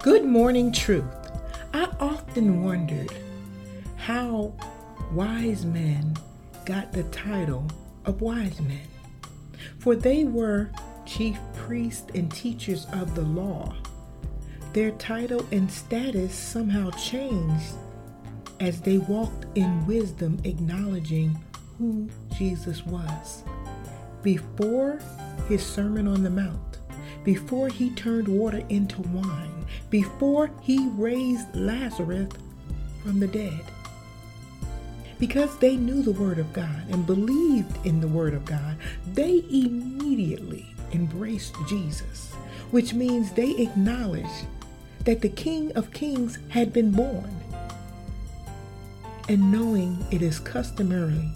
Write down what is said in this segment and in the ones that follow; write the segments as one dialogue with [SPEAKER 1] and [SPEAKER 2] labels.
[SPEAKER 1] Good morning, truth. I often wondered how wise men got the title of wise men, for they were chief priests and teachers of the law. Their title and status somehow changed as they walked in wisdom, acknowledging who Jesus was. Before his Sermon on the Mount, before he turned water into wine, before he raised Lazarus from the dead. Because they knew the Word of God and believed in the Word of God, they immediately embraced Jesus, which means they acknowledged that the King of Kings had been born. And knowing it is customary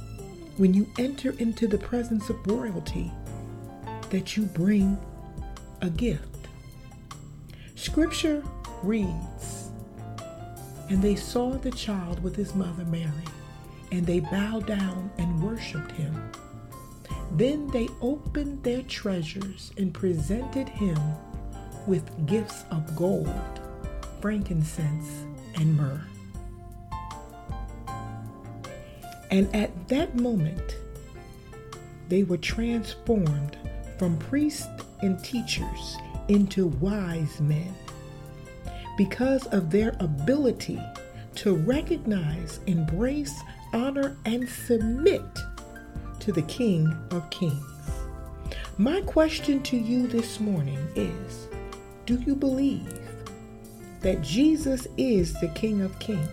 [SPEAKER 1] when you enter into the presence of royalty that you bring a gift. Scripture reads, And they saw the child with his mother Mary, and they bowed down and worshiped him. Then they opened their treasures and presented him with gifts of gold, frankincense, and myrrh. And at that moment, they were transformed from priests and teachers into wise men because of their ability to recognize, embrace, honor, and submit to the King of Kings. My question to you this morning is Do you believe that Jesus is the King of Kings?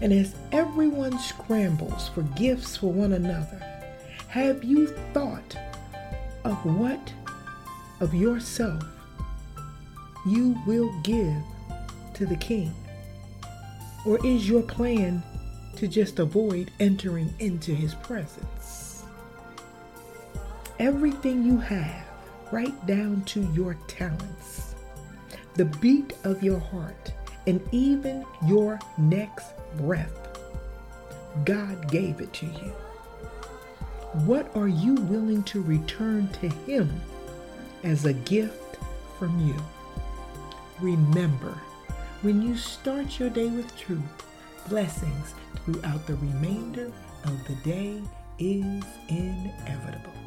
[SPEAKER 1] And as everyone scrambles for gifts for one another, have you thought of what of yourself you will give to the King? Or is your plan to just avoid entering into his presence? Everything you have, right down to your talents, the beat of your heart, and even your next breath. God gave it to you. What are you willing to return to Him as a gift from you? Remember, when you start your day with truth, blessings throughout the remainder of the day is inevitable.